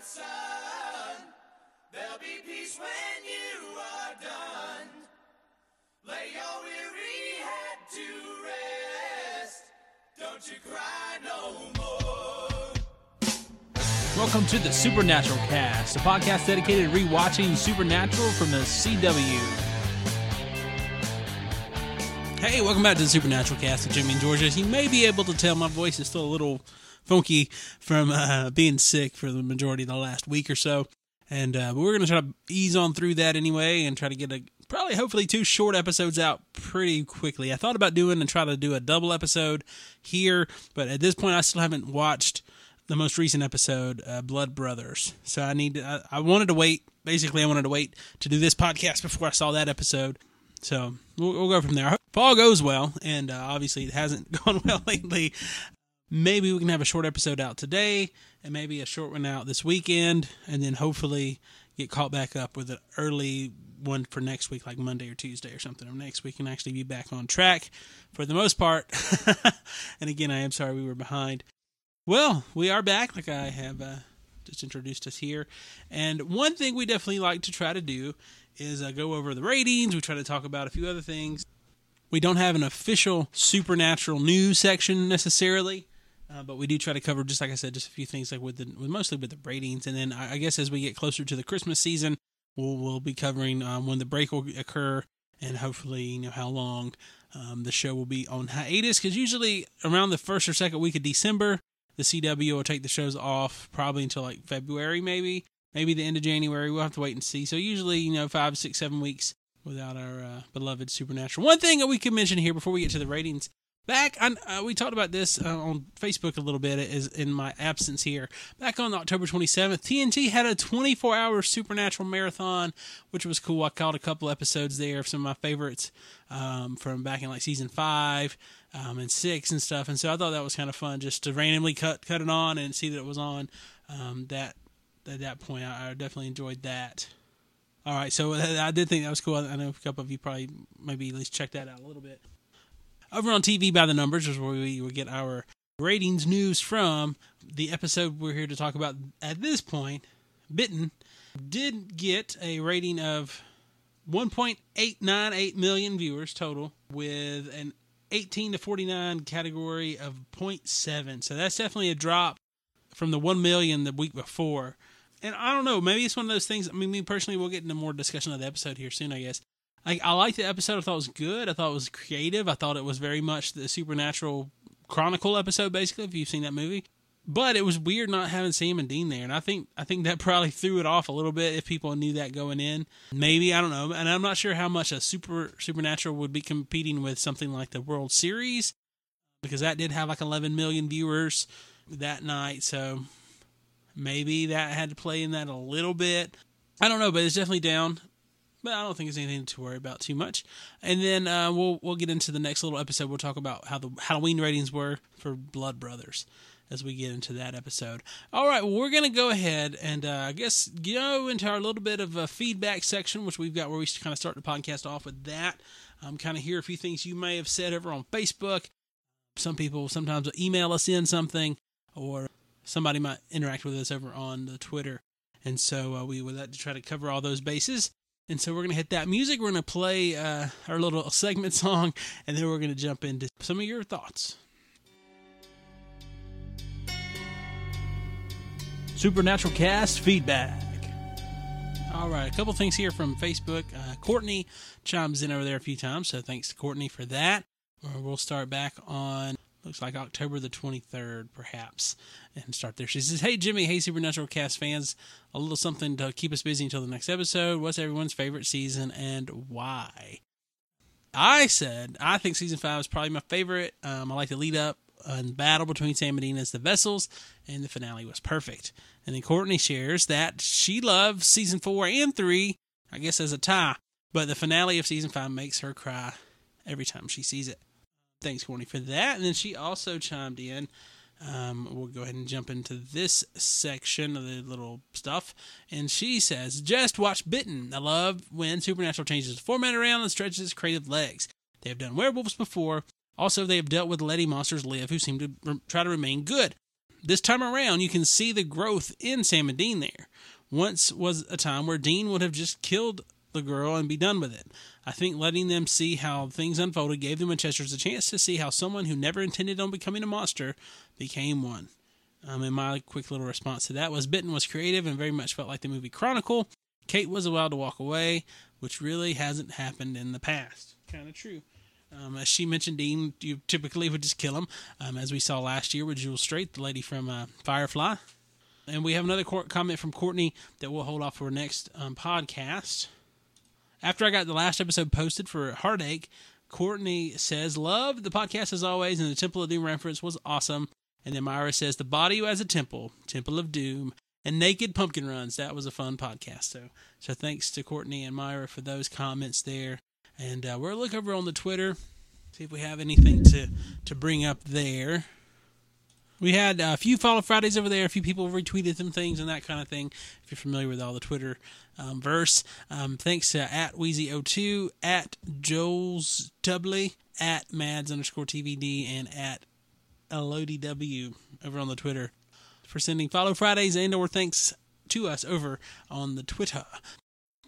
but son, there'll be peace when you are done. Lay your weary head to rest. Don't you cry no more. Welcome to the Supernatural Cast, a podcast dedicated to rewatching Supernatural from the CW. Hey, welcome back to the Supernatural Cast with Jimmy and Georgia. As you may be able to tell, my voice is still a little funky from uh, being sick for the majority of the last week or so. And uh, but we're going to try to ease on through that anyway and try to get a probably hopefully two short episodes out pretty quickly. I thought about doing and try to do a double episode here, but at this point I still haven't watched the most recent episode, uh, Blood Brothers. So I need to, I, I wanted to wait. Basically, I wanted to wait to do this podcast before I saw that episode. So we'll, we'll go from there. If all goes well, and uh, obviously it hasn't gone well lately, maybe we can have a short episode out today and maybe a short one out this weekend, and then hopefully get caught back up with an early one for next week, like Monday or Tuesday or something. Or next week, and actually be back on track for the most part. and again, I am sorry we were behind. Well, we are back, like I have uh, just introduced us here. And one thing we definitely like to try to do is uh, go over the ratings. We try to talk about a few other things. We don't have an official supernatural news section necessarily, uh, but we do try to cover, just like I said, just a few things like with the with mostly with the ratings. And then I, I guess as we get closer to the Christmas season, we'll we'll be covering um, when the break will occur and hopefully you know how long um, the show will be on hiatus. Because usually around the first or second week of December, the CW will take the shows off probably until like February, maybe maybe the end of January. We'll have to wait and see. So usually, you know, five, six, seven weeks without our uh, beloved Supernatural. One thing that we can mention here before we get to the ratings. Back, on, uh, we talked about this uh, on Facebook a little bit is in my absence here. Back on October 27th, TNT had a 24-hour Supernatural marathon, which was cool. I caught a couple episodes there of some of my favorites um, from back in like season five um, and six and stuff. And so I thought that was kind of fun just to randomly cut cut it on and see that it was on. Um, that at that point, I, I definitely enjoyed that. All right, so I did think that was cool. I know a couple of you probably maybe at least check that out a little bit. Over on TV by the Numbers is where we would get our ratings news from. The episode we're here to talk about at this point, Bitten, did get a rating of 1.898 million viewers total with an 18 to 49 category of 0.7. So that's definitely a drop from the 1 million the week before and I don't know, maybe it's one of those things. I mean, me personally, we'll get into more discussion of the episode here soon, I guess. Like, I liked the episode. I thought it was good. I thought it was creative. I thought it was very much the supernatural chronicle episode, basically. If you've seen that movie, but it was weird not having Sam and Dean there, and I think I think that probably threw it off a little bit if people knew that going in. Maybe I don't know, and I'm not sure how much a super supernatural would be competing with something like the World Series because that did have like 11 million viewers that night. So Maybe that had to play in that a little bit. I don't know, but it's definitely down. But I don't think it's anything to worry about too much. And then uh, we'll we'll get into the next little episode. We'll talk about how the Halloween ratings were for Blood Brothers as we get into that episode. All right, well, we're going to go ahead and uh, I guess go into our little bit of a feedback section, which we've got where we kind of start the podcast off with that. Um, kind of hear a few things you may have said over on Facebook. Some people sometimes email us in something, or somebody might interact with us over on the Twitter. And so uh, we would like to try to cover all those bases. And so we're going to hit that music. We're going to play uh, our little segment song, and then we're going to jump into some of your thoughts. Supernatural Cast feedback. All right, a couple things here from Facebook. Uh, Courtney chimes in over there a few times, so thanks to Courtney for that. We'll start back on looks like October the 23rd, perhaps, and start there. She says, Hey, Jimmy, hey, Supernatural Cast fans, a little something to keep us busy until the next episode. What's everyone's favorite season and why? I said, I think season five is probably my favorite. Um, I like the lead up and battle between Sam and Dean as the vessels, and the finale was perfect. And then Courtney shares that she loves season four and three, I guess as a tie, but the finale of season five makes her cry every time she sees it. Thanks, Courtney, for that. And then she also chimed in. Um, we'll go ahead and jump into this section of the little stuff. And she says, Just watch Bitten. I love when Supernatural changes the format around and stretches its creative legs. They have done werewolves before. Also, they have dealt with letting monsters live who seem to re- try to remain good. This time around, you can see the growth in Sam and Dean there. Once was a time where Dean would have just killed the girl and be done with it. I think letting them see how things unfolded gave the Winchesters a chance to see how someone who never intended on becoming a monster became one. Um, and my quick little response to that was Bitten was creative and very much felt like the movie Chronicle. Kate was allowed to walk away, which really hasn't happened in the past. Kind of true. Um, as she mentioned, Dean, you typically would just kill him, um, as we saw last year with Jewel Staite, the lady from uh, Firefly. And we have another comment from Courtney that we'll hold off for next um, podcast. After I got the last episode posted for Heartache, Courtney says, Love the podcast as always, and the Temple of Doom reference was awesome. And then Myra says, The body as a temple, Temple of Doom, and Naked Pumpkin Runs. That was a fun podcast. So, so thanks to Courtney and Myra for those comments there. And uh, we'll look over on the Twitter, see if we have anything to, to bring up there. We had a few Follow Fridays over there. A few people retweeted some things and that kind of thing. If you're familiar with all the Twitter um, verse, um, thanks to at Wheezy02, at Joel's Tubley, at Mads underscore TVD, and at LODW over on the Twitter for sending Follow Fridays and or thanks to us over on the Twitter.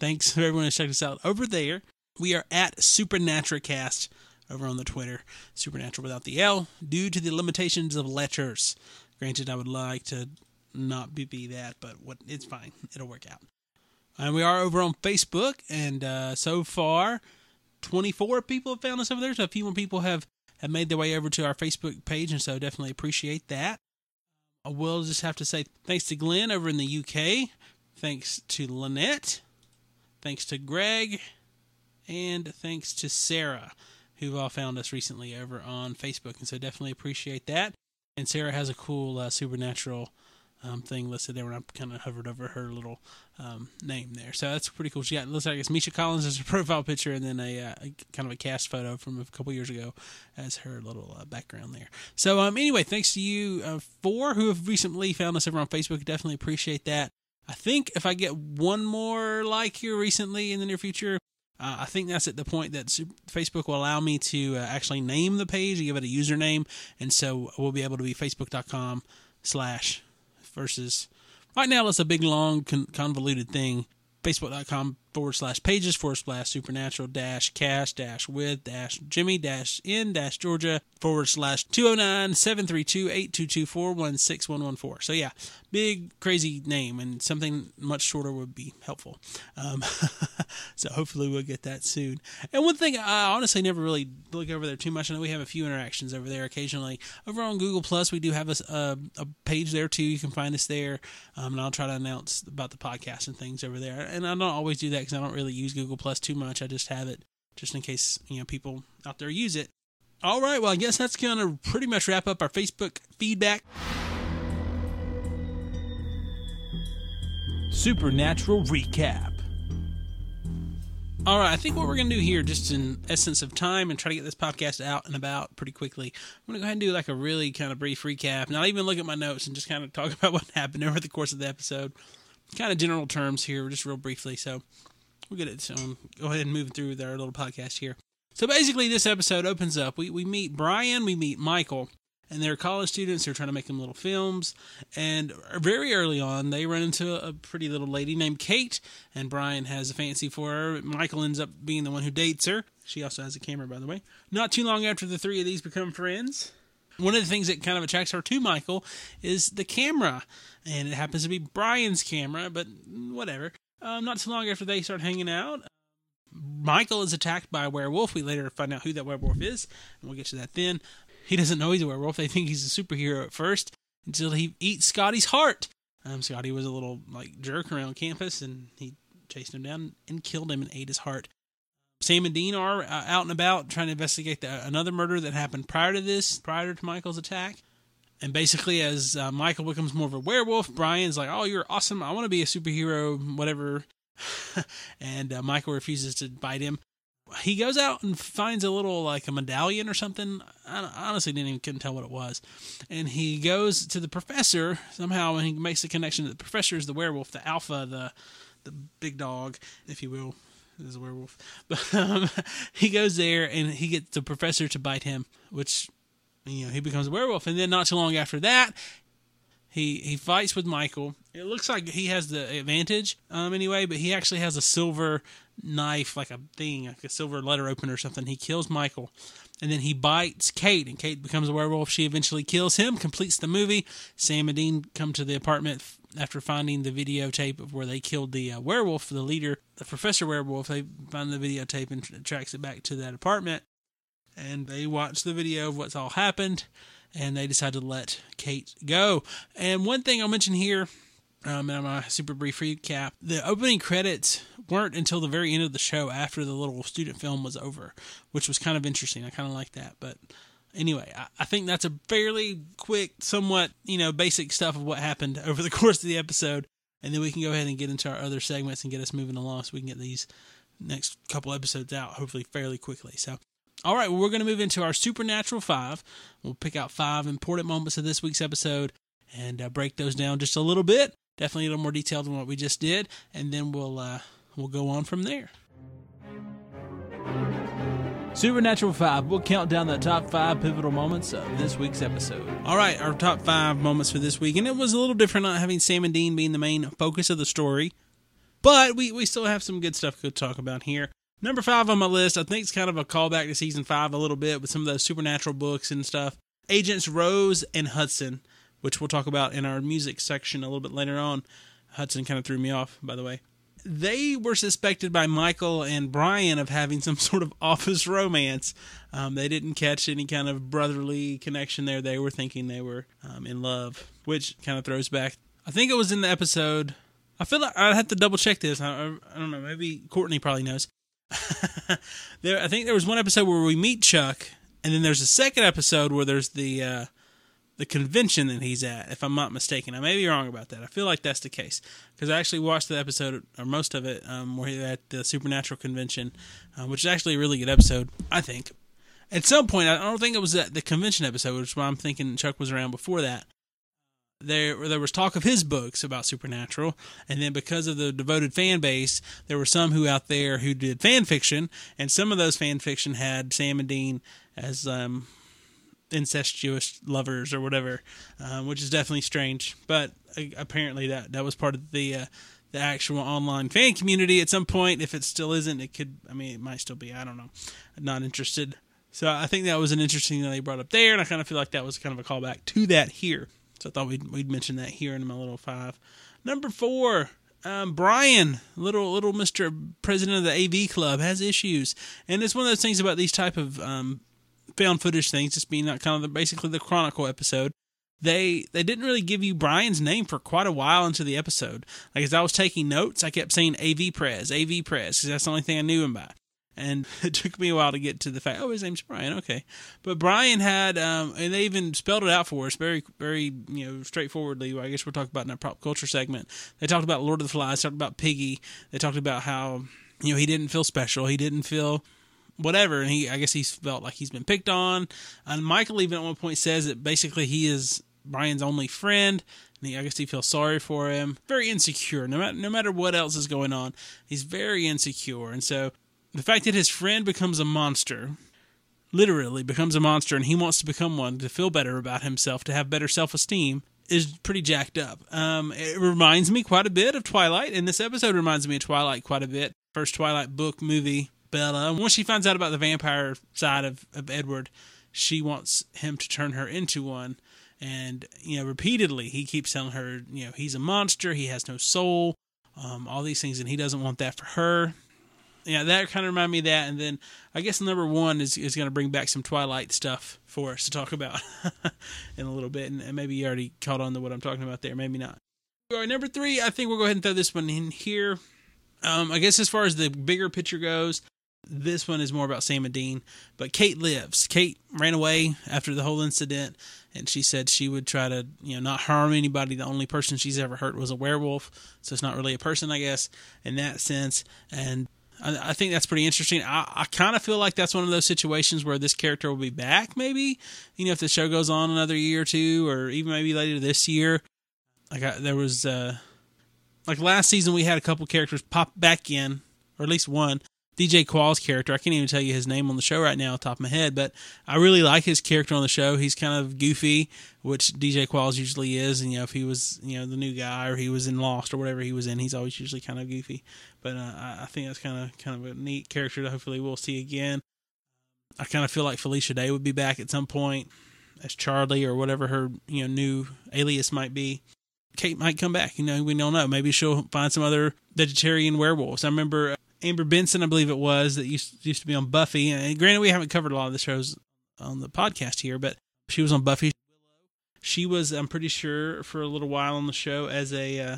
Thanks for everyone who checked us out over there. We are at SupernaturalCast over on the Twitter, Supernatural without the L, due to the limitations of letters. Granted, I would like to not be, be that, but what it's fine. It'll work out. And we are over on Facebook, and uh, so far, 24 people have found us over there. So a few more people have, have made their way over to our Facebook page, and so definitely appreciate that. I will just have to say thanks to Glenn over in the UK, thanks to Lynette, thanks to Greg, and thanks to Sarah who've all found us recently over on Facebook, and so definitely appreciate that. And Sarah has a cool uh, supernatural um, thing listed there when I kind of hovered over her little um, name there. So that's pretty cool. She got looks like it's Misha Collins as her profile picture, and then a, uh, a kind of a cast photo from a couple years ago as her little uh, background there. So um, anyway, thanks to you uh, four who have recently found us over on Facebook. Definitely appreciate that. I think if I get one more like here recently in the near future, uh, I think that's at the point that Facebook will allow me to uh, actually name the page and give it a username, and so we'll be able to be facebook.com slash versus right now it's a big long con- convoluted thing. Facebook.com forward slash pages forward slash supernatural dash cash dash with dash Jimmy dash in dash Georgia forward slash 209 732 8224 16114. So, yeah, big crazy name and something much shorter would be helpful. Um, so, hopefully, we'll get that soon. And one thing I honestly never really look over there too much. I know we have a few interactions over there occasionally. Over on Google Plus, we do have a, a, a page there too. You can find us there. Um, and I'll try to announce about the podcast and things over there. And I don't always do that because I don't really use Google Plus too much. I just have it just in case you know people out there use it. All right, well, I guess that's going to pretty much wrap up our Facebook feedback. Supernatural recap. All right, I think what we're going to do here, just in essence of time and try to get this podcast out and about pretty quickly, I'm going to go ahead and do like a really kind of brief recap, not even look at my notes and just kind of talk about what happened over the course of the episode. Kind of general terms here, just real briefly. So we'll get it. So um, go ahead and move through our little podcast here. So basically, this episode opens up. We, we meet Brian, we meet Michael, and they're college students. They're trying to make them little films. And very early on, they run into a pretty little lady named Kate, and Brian has a fancy for her. Michael ends up being the one who dates her. She also has a camera, by the way. Not too long after the three of these become friends, one of the things that kind of attracts her to Michael is the camera. And it happens to be Brian's camera, but whatever. Um, not too long after they start hanging out, Michael is attacked by a werewolf. We later find out who that werewolf is, and we'll get to that then. He doesn't know he's a werewolf. They think he's a superhero at first until he eats Scotty's heart. Um, Scotty was a little like jerk around campus, and he chased him down and killed him and ate his heart. Sam and Dean are uh, out and about trying to investigate the, another murder that happened prior to this, prior to Michael's attack. And basically, as uh, Michael becomes more of a werewolf, Brian's like, "Oh, you're awesome! I want to be a superhero, whatever." and uh, Michael refuses to bite him. He goes out and finds a little like a medallion or something. I honestly didn't even couldn't tell what it was. And he goes to the professor somehow, and he makes the connection that the professor is the werewolf, the alpha, the the big dog, if you will, is a werewolf. But um, he goes there and he gets the professor to bite him, which you know he becomes a werewolf. And then not too long after that, He he fights with Michael. It looks like he has the advantage, um, anyway, but he actually has a silver knife, like a thing, like a silver letter opener or something. He kills Michael, and then he bites Kate, and Kate becomes a werewolf. She eventually kills him, completes the movie. Sam and Dean come to the apartment after finding the videotape of where they killed the uh, werewolf, the leader, the Professor Werewolf. They find the videotape and tr- tracks it back to that apartment, and they watch the video of what's all happened and they decide to let Kate go. And one thing I'll mention here, um, in my super brief recap, the opening credits weren't until the very end of the show after the little student film was over, which was kind of interesting. I kind of like that. But anyway, I, I think that's a fairly quick, somewhat, you know, basic stuff of what happened over the course of the episode. And then we can go ahead and get into our other segments and get us moving along so we can get these next couple episodes out hopefully fairly quickly. So all right, well, we're going to move into our Supernatural 5. We'll pick out five important moments of this week's episode and uh, break those down just a little bit. Definitely a little more detailed than what we just did, and then we'll uh, we'll go on from there. Supernatural 5, we'll count down the top five pivotal moments of this week's episode. All right, our top five moments for this week, and it was a little different not having Sam and Dean being the main focus of the story, but we, we still have some good stuff to talk about here. Number five on my list, I think it's kind of a callback to season five a little bit with some of those supernatural books and stuff. Agents Rose and Hudson, which we'll talk about in our music section a little bit later on. Hudson kind of threw me off, by the way. They were suspected by Michael and Brian of having some sort of office romance. Um, they didn't catch any kind of brotherly connection there. They were thinking they were um, in love, which kind of throws back. I think it was in the episode. I feel like I'd have to double check this. I, I don't know. Maybe Courtney probably knows. there, I think there was one episode where we meet Chuck, and then there's a second episode where there's the uh, the convention that he's at. If I'm not mistaken, I may be wrong about that. I feel like that's the case because I actually watched the episode or most of it um, where he's at the Supernatural convention, uh, which is actually a really good episode. I think. At some point, I don't think it was the convention episode, which is why I'm thinking Chuck was around before that there there was talk of his books about supernatural and then because of the devoted fan base there were some who out there who did fan fiction and some of those fan fiction had sam and dean as um, incestuous lovers or whatever um, which is definitely strange but uh, apparently that that was part of the uh, the actual online fan community at some point. If it still isn't it could i mean it might still be i don't know not interested. So i think that was an interesting thing they brought up there and i kind of feel like that was kind of a callback to that here so I thought we'd we'd mention that here in my little five. Number four, um, Brian, little little Mister President of the AV Club, has issues, and it's one of those things about these type of um, found footage things, just being that kind of the, basically the Chronicle episode. They they didn't really give you Brian's name for quite a while into the episode. Like as I was taking notes, I kept saying AV Prez, AV Prez, because that's the only thing I knew him by and it took me a while to get to the fact. Oh, his name's Brian. Okay, but Brian had, um, and they even spelled it out for us very, very, you know, straightforwardly. I guess we'll talk about in our pop culture segment. They talked about Lord of the Flies. Talked about Piggy. They talked about how you know he didn't feel special. He didn't feel whatever, and he, I guess, he felt like he's been picked on. And Michael even at one point says that basically he is Brian's only friend. And he, I guess he feels sorry for him. Very insecure. No matter no matter what else is going on, he's very insecure. And so the fact that his friend becomes a monster, literally becomes a monster, and he wants to become one to feel better about himself, to have better self esteem, is pretty jacked up. Um, it reminds me quite a bit of Twilight, and this episode reminds me of Twilight quite a bit. First Twilight book, movie, Bella. Once she finds out about the vampire side of, of Edward, she wants him to turn her into one. And, you know, repeatedly he keeps telling her, you know, he's a monster, he has no soul, um, all these things, and he doesn't want that for her yeah, that kind of reminded me of that. And then I guess number one is is going to bring back some Twilight stuff for us to talk about in a little bit. And, and, maybe you already caught on to what I'm talking about there, maybe not. All right, number three, I think we'll go ahead and throw this one in here. Um, I guess as far as the bigger picture goes, this one is more about Sam and Dean. But Kate lives. Kate ran away after the whole incident, and she said she would try to, you know, not harm anybody. The only person she's ever hurt was a werewolf, so it's not really a person, I guess, in that sense. And I, I think that's pretty interesting. I, I kind of feel like that's one of those situations where this character will be back, maybe. You know, if the show goes on another year or two, or even maybe later this year. Like I, there was, uh, like last season, we had a couple characters pop back in, or at least one DJ Qualls' character. I can't even tell you his name on the show right now, top of my head, but I really like his character on the show. He's kind of goofy, which DJ Qualls usually is. And you know, if he was you know the new guy or he was in Lost or whatever he was in, he's always usually kind of goofy. But uh, I, think that's kind of kind of a neat character that hopefully we'll see again. I kind of feel like Felicia Day would be back at some point as Charlie or whatever her you know new alias might be. Kate might come back. You know, we don't know. Maybe she'll find some other vegetarian werewolves. I remember Amber Benson, I believe it was, that used used to be on Buffy. And granted, we haven't covered a lot of the shows on the podcast here, but she was on Buffy. She was, I'm pretty sure, for a little while on the show as a uh,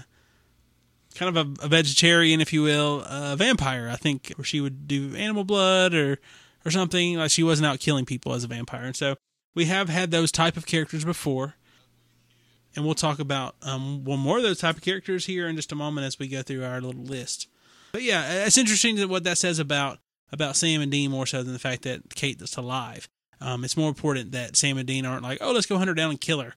kind of a, a, vegetarian, if you will, a vampire. I think where she would do animal blood or or something. Like she wasn't out killing people as a vampire, and so we have had those type of characters before and we'll talk about um, one more of those type of characters here in just a moment as we go through our little list. But yeah, it's interesting what that says about about Sam and Dean more so than the fact that Kate is alive. Um, it's more important that Sam and Dean aren't like, oh, let's go hunt her down and kill her,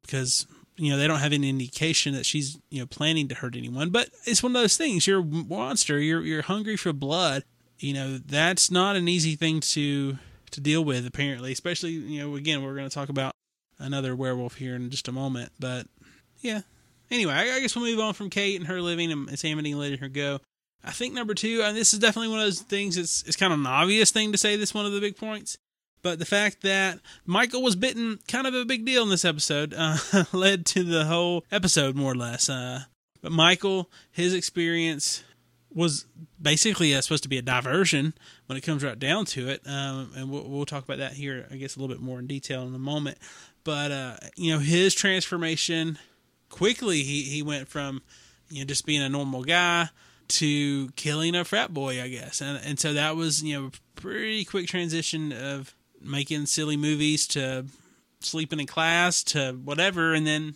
because you know they don't have any indication that she's you know planning to hurt anyone. But it's one of those things. You're a monster. You're you're hungry for blood. You know that's not an easy thing to to deal with. Apparently, especially you know again we're going to talk about another werewolf here in just a moment. But yeah. Anyway, I, guess we'll move on from Kate and her living and Sam and Dean letting her go. I think number two, and this is definitely one of those things. It's it's kind of an obvious thing to say. This one of the big points, but the fact that Michael was bitten, kind of a big deal in this episode, uh, led to the whole episode more or less. Uh, but Michael, his experience was basically uh, supposed to be a diversion when it comes right down to it, um, and we'll, we'll talk about that here, I guess, a little bit more in detail in a moment. But uh, you know, his transformation quickly he he went from you know just being a normal guy to killing a frat boy, I guess. And and so that was, you know, a pretty quick transition of making silly movies to sleeping in class to whatever and then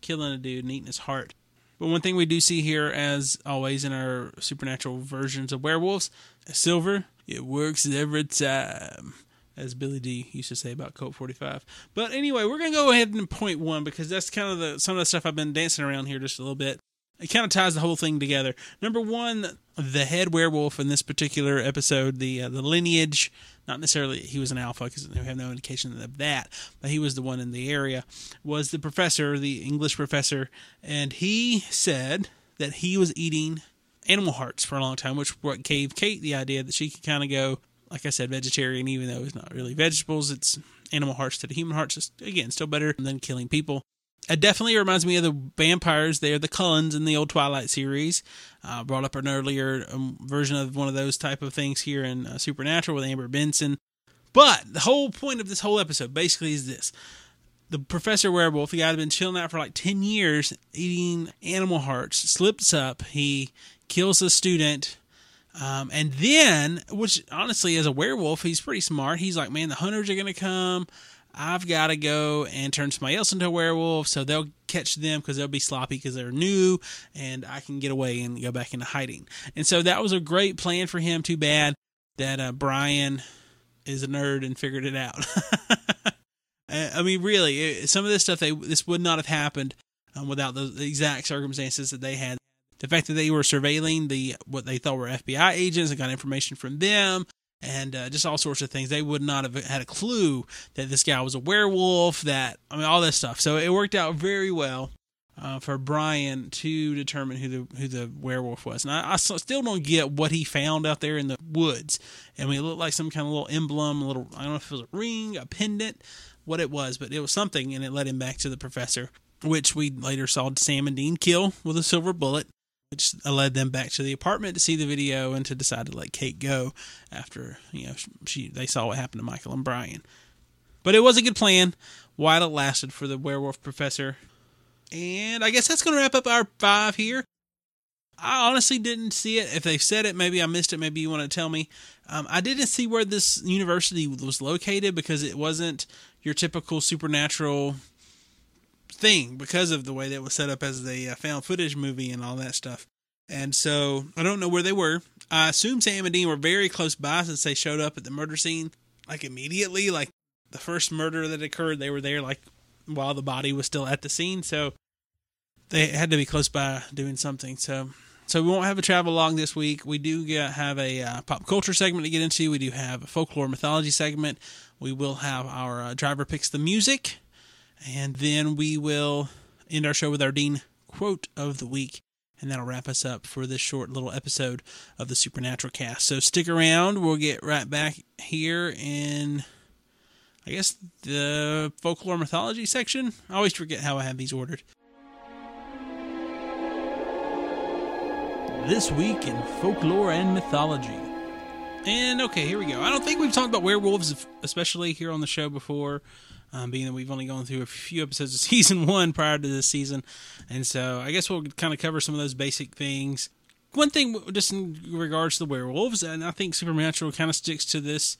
killing a dude and eating his heart. But one thing we do see here, as always in our supernatural versions of werewolves, silver, it works every time as Billy Dee used to say about Colt 45. But anyway, we're going to go ahead and point one because that's kind of the some of the stuff I've been dancing around here just a little bit. It kind of ties the whole thing together. Number one, the head werewolf in this particular episode, the uh, the lineage, not necessarily he was an alpha because we have no indication of that, but he was the one in the area, was the professor, the English professor, and he said that he was eating animal hearts for a long time, which what gave Kate the idea that she could kind of go like I said, vegetarian, even though it's not really vegetables. It's animal hearts to the human hearts. It's, again, still better than killing people. It definitely reminds me of the vampires. They're the Cullens in the old Twilight series. Uh, brought up an earlier um, version of one of those type of things here in uh, Supernatural with Amber Benson. But the whole point of this whole episode basically is this. The Professor Werewolf, the guy had been chilling out for like 10 years eating animal hearts, slips up. He kills a student um, and then, which honestly, as a werewolf, he's pretty smart. He's like, man, the hunters are going to come. I've got to go and turn somebody else into a werewolf so they'll catch them because they'll be sloppy because they're new and I can get away and go back into hiding. And so that was a great plan for him. Too bad that uh, Brian is a nerd and figured it out. I mean, really, some of this stuff, they this would not have happened um, without the, the exact circumstances that they had the fact that they were surveilling the what they thought were FBI agents and got information from them and uh, just all sorts of things. They would not have had a clue that this guy was a werewolf. That I mean, all this stuff. So it worked out very well uh, for Brian to determine who the who the werewolf was. And I, I, still don't get what he found out there in the woods. I mean, it looked like some kind of little emblem, a little I don't know if it was a ring, a pendant, what it was, but it was something, and it led him back to the professor. Which we later saw Sam and Dean kill with a silver bullet which led them back to the apartment to see the video and to decide to let Kate go after you know she they saw what happened to Michael and Brian. But it was a good plan while it lasted for the werewolf professor. And I guess that's going to wrap up our five here. I honestly didn't see it. If they said it, maybe I missed it. Maybe you want to tell me. Um, I didn't see where this university was located because it wasn't your typical supernatural thing because of the way that was set up as the uh, found footage movie and all that stuff. And so I don't know where they were. I assume Sam and Dean were very close by since they showed up at the murder scene like immediately. Like the first murder that occurred, they were there like while the body was still at the scene. So they had to be close by doing something. So So we won't have a travel log this week. We do get, have a uh, pop culture segment to get into. We do have a folklore mythology segment. We will have our uh, driver picks the music, and then we will end our show with our Dean quote of the week. And that'll wrap us up for this short little episode of the Supernatural cast. So stick around. We'll get right back here in, I guess, the folklore mythology section. I always forget how I have these ordered. This week in folklore and mythology. And okay, here we go. I don't think we've talked about werewolves, especially here on the show before, um, being that we've only gone through a few episodes of season one prior to this season. And so I guess we'll kind of cover some of those basic things. One thing, just in regards to the werewolves, and I think Supernatural kind of sticks to this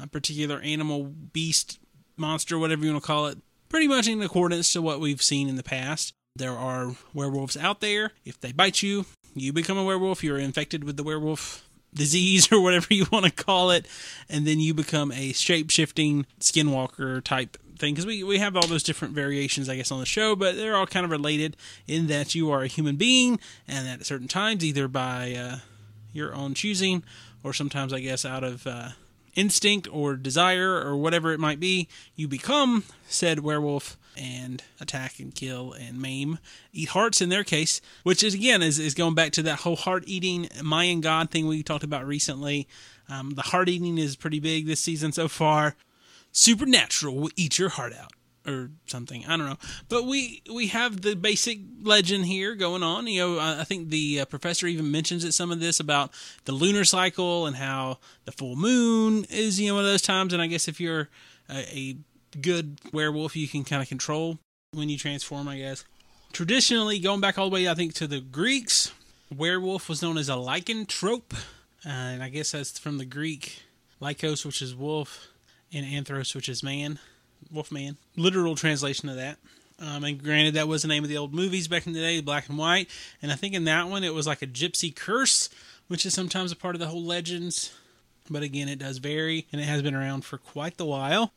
uh, particular animal, beast, monster, whatever you want to call it, pretty much in accordance to what we've seen in the past. There are werewolves out there. If they bite you, you become a werewolf. You're infected with the werewolf disease or whatever you want to call it, and then you become a shape shifting skinwalker type thing. Because we, we have all those different variations, I guess, on the show, but they're all kind of related in that you are a human being, and at certain times, either by uh, your own choosing or sometimes, I guess, out of. Uh, instinct or desire or whatever it might be, you become said werewolf and attack and kill and maim, eat hearts in their case, which is again is, is going back to that whole heart eating Mayan god thing we talked about recently. Um, the heart eating is pretty big this season so far. Supernatural will eat your heart out or something. I don't know, but we we have the basic legend here going on. You know, I think the uh, professor even mentions it some of this about the lunar cycle and how the full moon is you know one of those times. And I guess if you're a, a good werewolf, you can kind of control when you transform. I guess traditionally, going back all the way, I think to the Greeks, werewolf was known as a lycanthrope, uh, and I guess that's from the Greek lycos, which is wolf, and anthros, which is man. Wolfman. Literal translation of that. Um, and granted, that was the name of the old movies back in the day, black and white. And I think in that one, it was like a gypsy curse, which is sometimes a part of the whole legends. But again, it does vary, and it has been around for quite the while.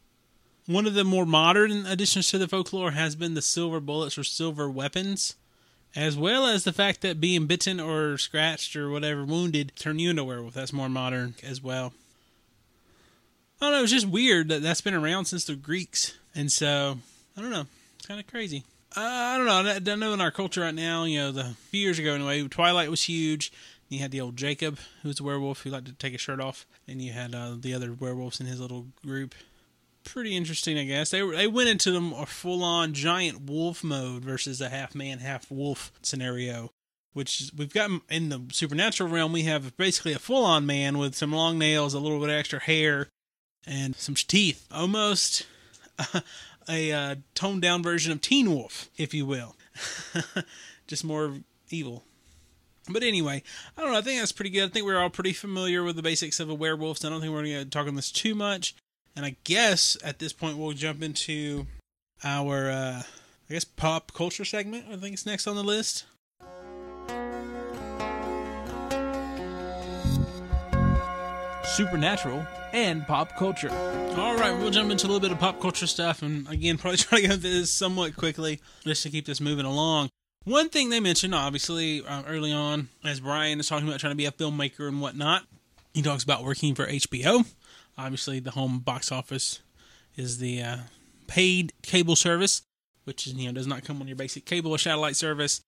One of the more modern additions to the folklore has been the silver bullets or silver weapons, as well as the fact that being bitten or scratched or whatever wounded turn you into a werewolf. That's more modern as well. I don't know. It's just weird that that's been around since the Greeks, and so I don't know. It's kind of crazy. Uh, I don't know. I don't know in our culture right now. You know, the few years ago anyway, Twilight was huge. You had the old Jacob, who was a werewolf who liked to take his shirt off, and you had uh, the other werewolves in his little group. Pretty interesting, I guess. They they went into them a full on giant wolf mode versus a half man, half wolf scenario which we've got in the supernatural realm. We have basically a full on man with some long nails, a little bit of extra hair, and some teeth. Almost a uh, toned down version of Teen Wolf, if you will. Just more evil. But anyway, I don't know. I think that's pretty good. I think we're all pretty familiar with the basics of a werewolf, so I don't think we're going to talk on this too much. And I guess at this point we'll jump into our, uh, I guess, pop culture segment. I think it's next on the list. Supernatural and pop culture. All right, we'll jump into a little bit of pop culture stuff, and again, probably try to go through this somewhat quickly just to keep this moving along. One thing they mentioned, obviously, uh, early on, as Brian is talking about trying to be a filmmaker and whatnot, he talks about working for HBO. Obviously, the home box office is the uh, paid cable service, which is, you know does not come on your basic cable or satellite service.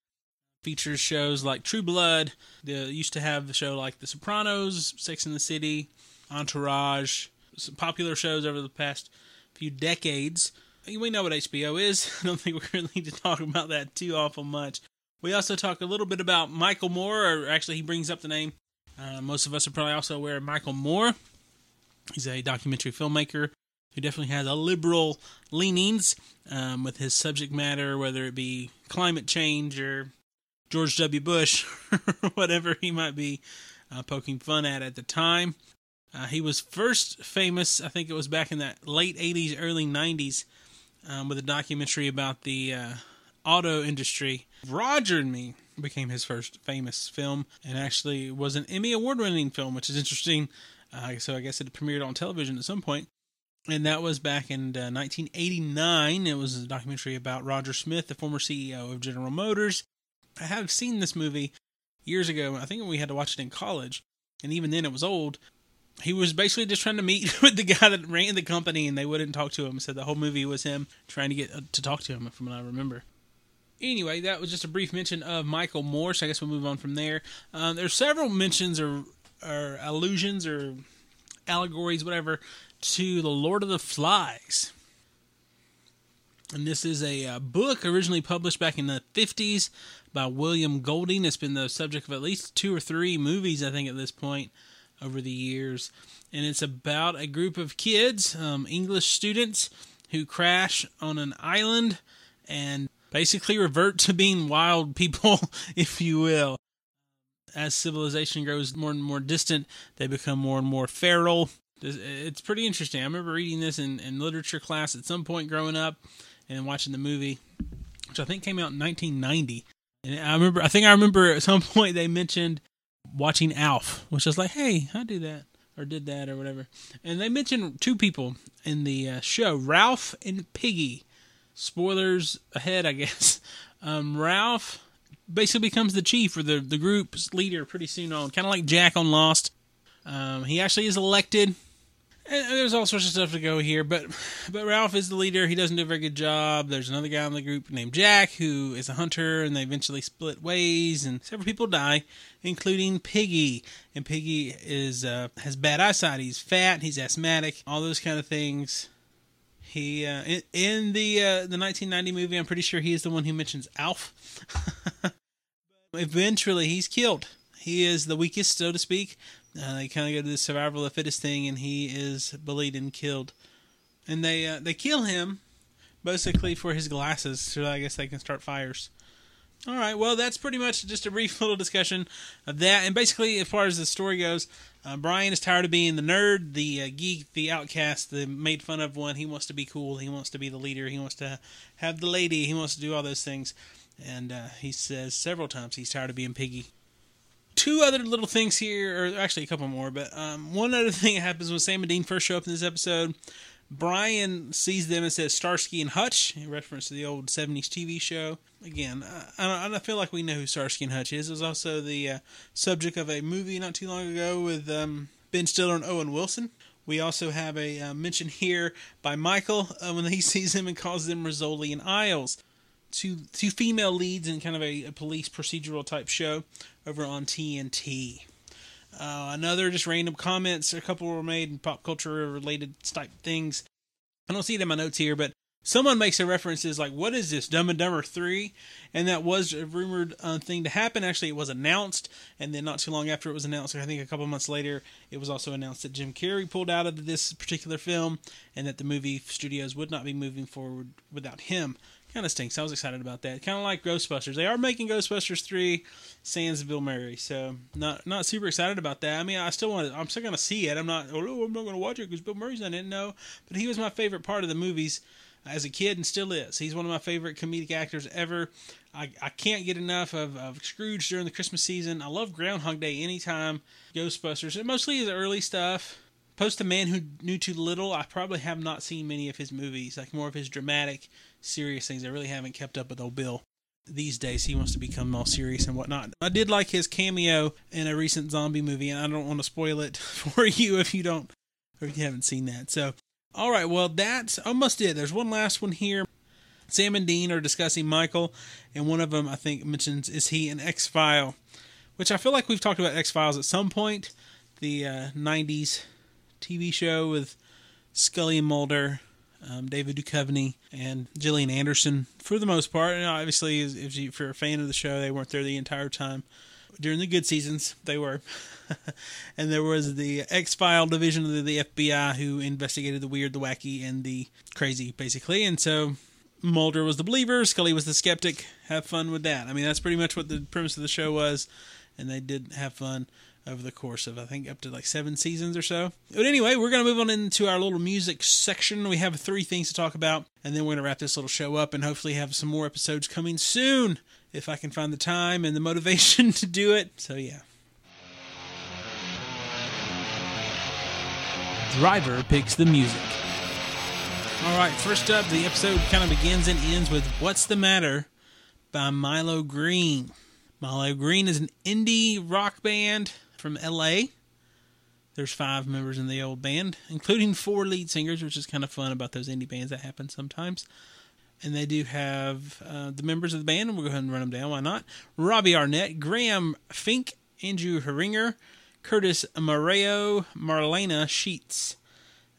Features shows like True Blood. They used to have the show like The Sopranos, Sex in the City, Entourage, some popular shows over the past few decades. We know what HBO is. I don't think we really need to talk about that too awful much. We also talk a little bit about Michael Moore, or actually, he brings up the name. Uh, most of us are probably also aware of Michael Moore. He's a documentary filmmaker who definitely has a liberal leanings um, with his subject matter, whether it be climate change or George W. Bush, whatever he might be uh, poking fun at at the time. Uh, he was first famous, I think it was back in that late 80s, early 90s, um, with a documentary about the uh, auto industry. Roger and Me became his first famous film and actually was an Emmy Award winning film, which is interesting. Uh, so I guess it premiered on television at some point. And that was back in 1989. It was a documentary about Roger Smith, the former CEO of General Motors. I have seen this movie years ago. I think we had to watch it in college, and even then it was old. He was basically just trying to meet with the guy that ran the company, and they wouldn't talk to him. So the whole movie was him trying to get uh, to talk to him, from what I remember. Anyway, that was just a brief mention of Michael Moore. So I guess we'll move on from there. Um, there's several mentions or or allusions or allegories, whatever, to the Lord of the Flies. And this is a uh, book originally published back in the 50s by William Golding. It's been the subject of at least two or three movies, I think, at this point over the years. And it's about a group of kids, um, English students, who crash on an island and basically revert to being wild people, if you will. As civilization grows more and more distant, they become more and more feral. It's pretty interesting. I remember reading this in, in literature class at some point growing up and watching the movie, which I think came out in 1990. And I remember, I think I remember at some point they mentioned watching Alf, which was like, hey, I do that or did that or whatever. And they mentioned two people in the uh, show, Ralph and Piggy. Spoilers ahead, I guess. Um, Ralph basically becomes the chief or the the group's leader pretty soon on, kind of like Jack on Lost. Um, he actually is elected and there's all sorts of stuff to go here, but but Ralph is the leader. He doesn't do a very good job. There's another guy in the group named Jack who is a hunter, and they eventually split ways, and several people die, including Piggy. And Piggy is uh, has bad eyesight. He's fat. He's asthmatic. All those kind of things. He uh, in, in the uh, the 1990 movie, I'm pretty sure he is the one who mentions Alf. Eventually, he's killed. He is the weakest, so to speak. Uh, they kind of go to the survival of the fittest thing, and he is bullied and killed. And they uh, they kill him basically for his glasses, so I guess they can start fires. All right, well, that's pretty much just a brief little discussion of that. And basically, as far as the story goes, uh, Brian is tired of being the nerd, the uh, geek, the outcast, the made fun of one. He wants to be cool. He wants to be the leader. He wants to have the lady. He wants to do all those things. And uh, he says several times he's tired of being piggy two other little things here, or actually a couple more, but um, one other thing that happens when Sam and Dean first show up in this episode. Brian sees them and says Starsky and Hutch, in reference to the old 70s TV show. Again, I, I, feel like we know who Starsky and Hutch is. It was also the uh, subject of a movie not too long ago with um, Ben Stiller and Owen Wilson. We also have a uh, mention here by Michael uh, when he sees him and calls them Rizzoli and Isles two two female leads in kind of a, a police procedural type show over on TNT. Uh, another just random comments. A couple were made in pop culture related type things. I don't see it in my notes here, but someone makes a reference is like, "What is this, Dumb and Dumber 3? And that was a rumored uh, thing to happen. Actually, it was announced, and then not too long after it was announced, I think a couple months later, it was also announced that Jim Carrey pulled out of this particular film, and that the movie studios would not be moving forward without him kind of stinks. I was excited about that. Kind of like Ghostbusters. They are making Ghostbusters three, sans Bill Murray. So not not super excited about that. I mean, I still want. To, I'm still gonna see it. I'm not. Oh, I'm not gonna watch it because Bill Murray's in it. No, but he was my favorite part of the movies as a kid and still is. He's one of my favorite comedic actors ever. I, I can't get enough of, of Scrooge during the Christmas season. I love Groundhog Day anytime. Ghostbusters, and mostly his early stuff. Post a Man Who Knew Too Little, I probably have not seen many of his movies, like more of his dramatic serious things. I really haven't kept up with old Bill these days. He wants to become all serious and whatnot. I did like his cameo in a recent zombie movie, and I don't want to spoil it for you if you don't or if you haven't seen that. So, all right, well that's almost it. There's one last one here. Sam and Dean are discussing Michael, and one of them I think mentions is he an X File, which I feel like we've talked about X Files at some point. The uh, '90s TV show with Scully and Mulder um, David Duchovny, and Gillian Anderson for the most part. And obviously, if, you, if you're a fan of the show, they weren't there the entire time. During the good seasons, they were. and there was the X File division of the FBI who investigated the weird, the wacky, and the crazy, basically. And so Mulder was the believer, Scully was the skeptic. Have fun with that. I mean, that's pretty much what the premise of the show was, and they did have fun over the course of I think up to like seven seasons or so. But anyway, we're gonna move on into our little music section. We have three things to talk about, and then we're gonna wrap this little show up and hopefully have some more episodes coming soon if I can find the time and the motivation to do it. So yeah. Driver picks the music. All right, first up, the episode kind of begins and ends with "What's the Matter" by Milo Greene. Milo Greene is an indie rock band from LA. There's five members in the old band, including four lead singers, which is kind of fun about those indie bands that happen sometimes. And they do have uh, the members of the band, and we'll go ahead and run them down. Why not? Robbie Arnett, Graham Fink, Andrew Heringer, Curtis Marrero, Marlana Sheetz.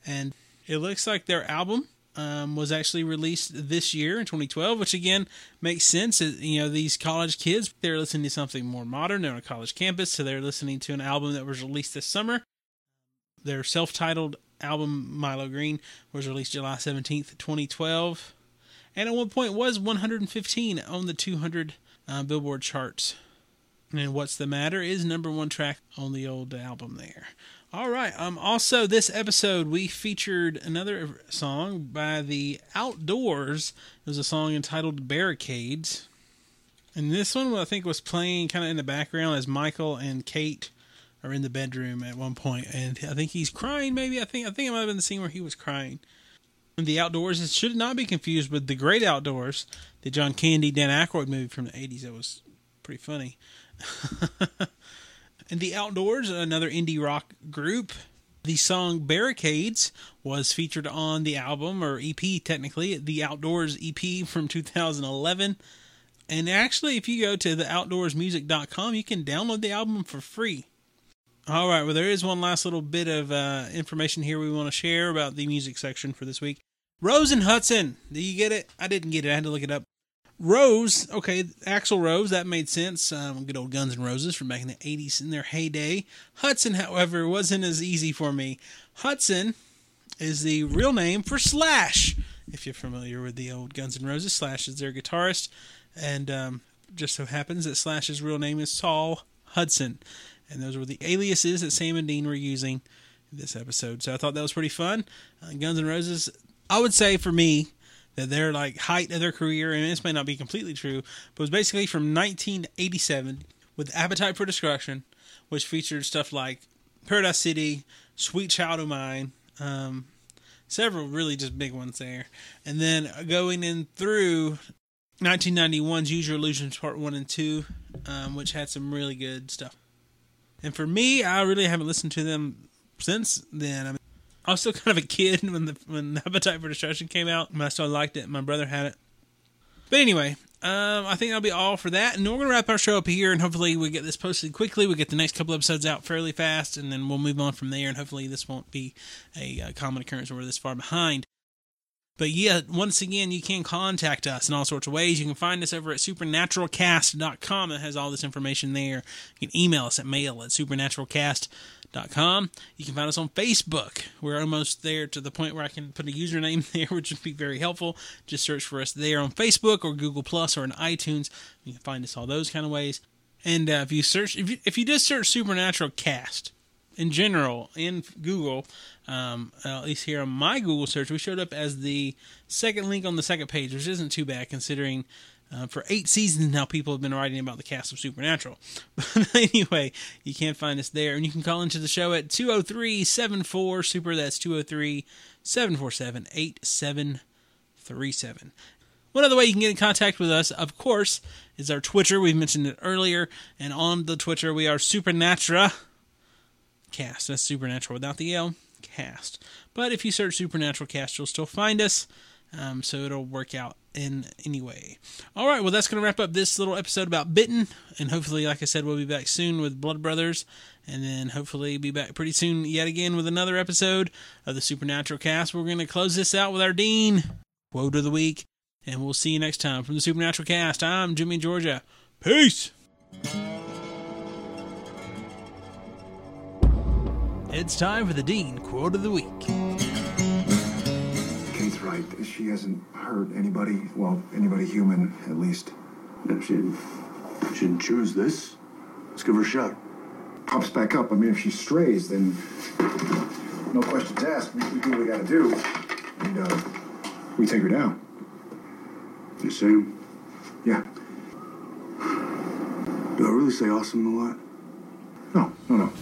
And it looks like their album um, was actually released this year in 2012, which again makes sense. You know, these college kids, they're listening to something more modern. They're on a college campus, so they're listening to an album that was released this summer. Their self titled album, Milo Greene, was released July 17th, 2012. And at one point was 115 on the 200 uh, Billboard charts. And What's the Matter is number one track on the old album there. All right. Um. Also, this episode we featured another song by the Outdoors. It was a song entitled "Barricades," and this one I think was playing kind of in the background as Michael and Kate are in the bedroom at one point, and I think he's crying. Maybe I think I think it might have been the scene where he was crying. The Outdoors it should not be confused with the Great Outdoors, the John Candy Dan Aykroyd movie from the '80s. That was pretty funny. And The Outdoors, another indie rock group. The song Barricades was featured on the album, or EP technically, The Outdoors EP from 2011. And actually, if you go to theoutdoorsmusic.com, you can download the album for free. All right, well, there is one last little bit of uh, information here we want to share about the music section for this week. Rose and Hudson. Do you get it? I didn't get it. I had to look it up. Rose, okay, Axl Rose, that made sense. Um, good old Guns N' Roses from back in the 80s in their heyday. Hudson, however, wasn't as easy for me. Hudson is the real name for Slash. If you're familiar with the old Guns N' Roses, Slash is their guitarist. And um, just so happens that Slash's real name is Saul Hudson. And those were the aliases that Sam and Dean were using in this episode. So I thought that was pretty fun. Uh, Guns N' Roses, I would say for me, that their like height of their career, and this may not be completely true, but was basically from 1987 with Appetite for Destruction, which featured stuff like Paradise City, Sweet Child of Mine, um, several really just big ones there, and then going in through 1991's Use Your Illusions Part One and Two, um, which had some really good stuff. And for me, I really haven't listened to them since then. I mean, I was still kind of a kid when the when Appetite for Destruction came out, I still liked it. My brother had it. But anyway, um, I think that'll be all for that, and we're gonna wrap our show up here, and hopefully we get this posted quickly. We get the next couple episodes out fairly fast, and then we'll move on from there. And hopefully this won't be a uh, common occurrence where we're this far behind. But yeah, once again, you can contact us in all sorts of ways. You can find us over at supernaturalcast.com. That has all this information there. You can email us at mail at supernaturalcast.com. You can find us on Facebook. We're almost there to the point where I can put a username there, which would be very helpful. Just search for us there on Facebook or Google Plus or in iTunes. You can find us all those kind of ways. And uh, if you search, if you, if you just search Supernatural Cast, in general in Google, um, at least here on my Google search, we showed up as the second link on the second page, which isn't too bad considering uh, for eight seasons now people have been writing about the cast of Supernatural. But anyway, you can't find us there, and you can call into the show at 203 74 Super. That's 203 747 8737. One other way you can get in contact with us, of course, is our Twitter. We've mentioned it earlier, and on the Twitter we are Supernatra Cast. That's Supernatural without the L. Cast. But if you search Supernatural Cast, you'll still find us. Um, so it'll work out in any way. All right, well, that's going to wrap up this little episode about Bitten. And hopefully, like I said, we'll be back soon with Blood Brothers. And then hopefully be back pretty soon yet again with another episode of the Supernatural Cast. We're going to close this out with our Dean quote of the week. And we'll see you next time from the Supernatural Cast. I'm Jimmy Georgia. Peace. It's time for the Dean quote of the week. Kate's right. She hasn't hurt anybody. Well, anybody human, at least. If she didn't, she didn't choose this, let's give her a shot. Pops back up. I mean, if she strays, then no questions asked. We, we do what we gotta do. And, uh, we take her down. You see? Yeah. Do I really say awesome a lot? No, no, no.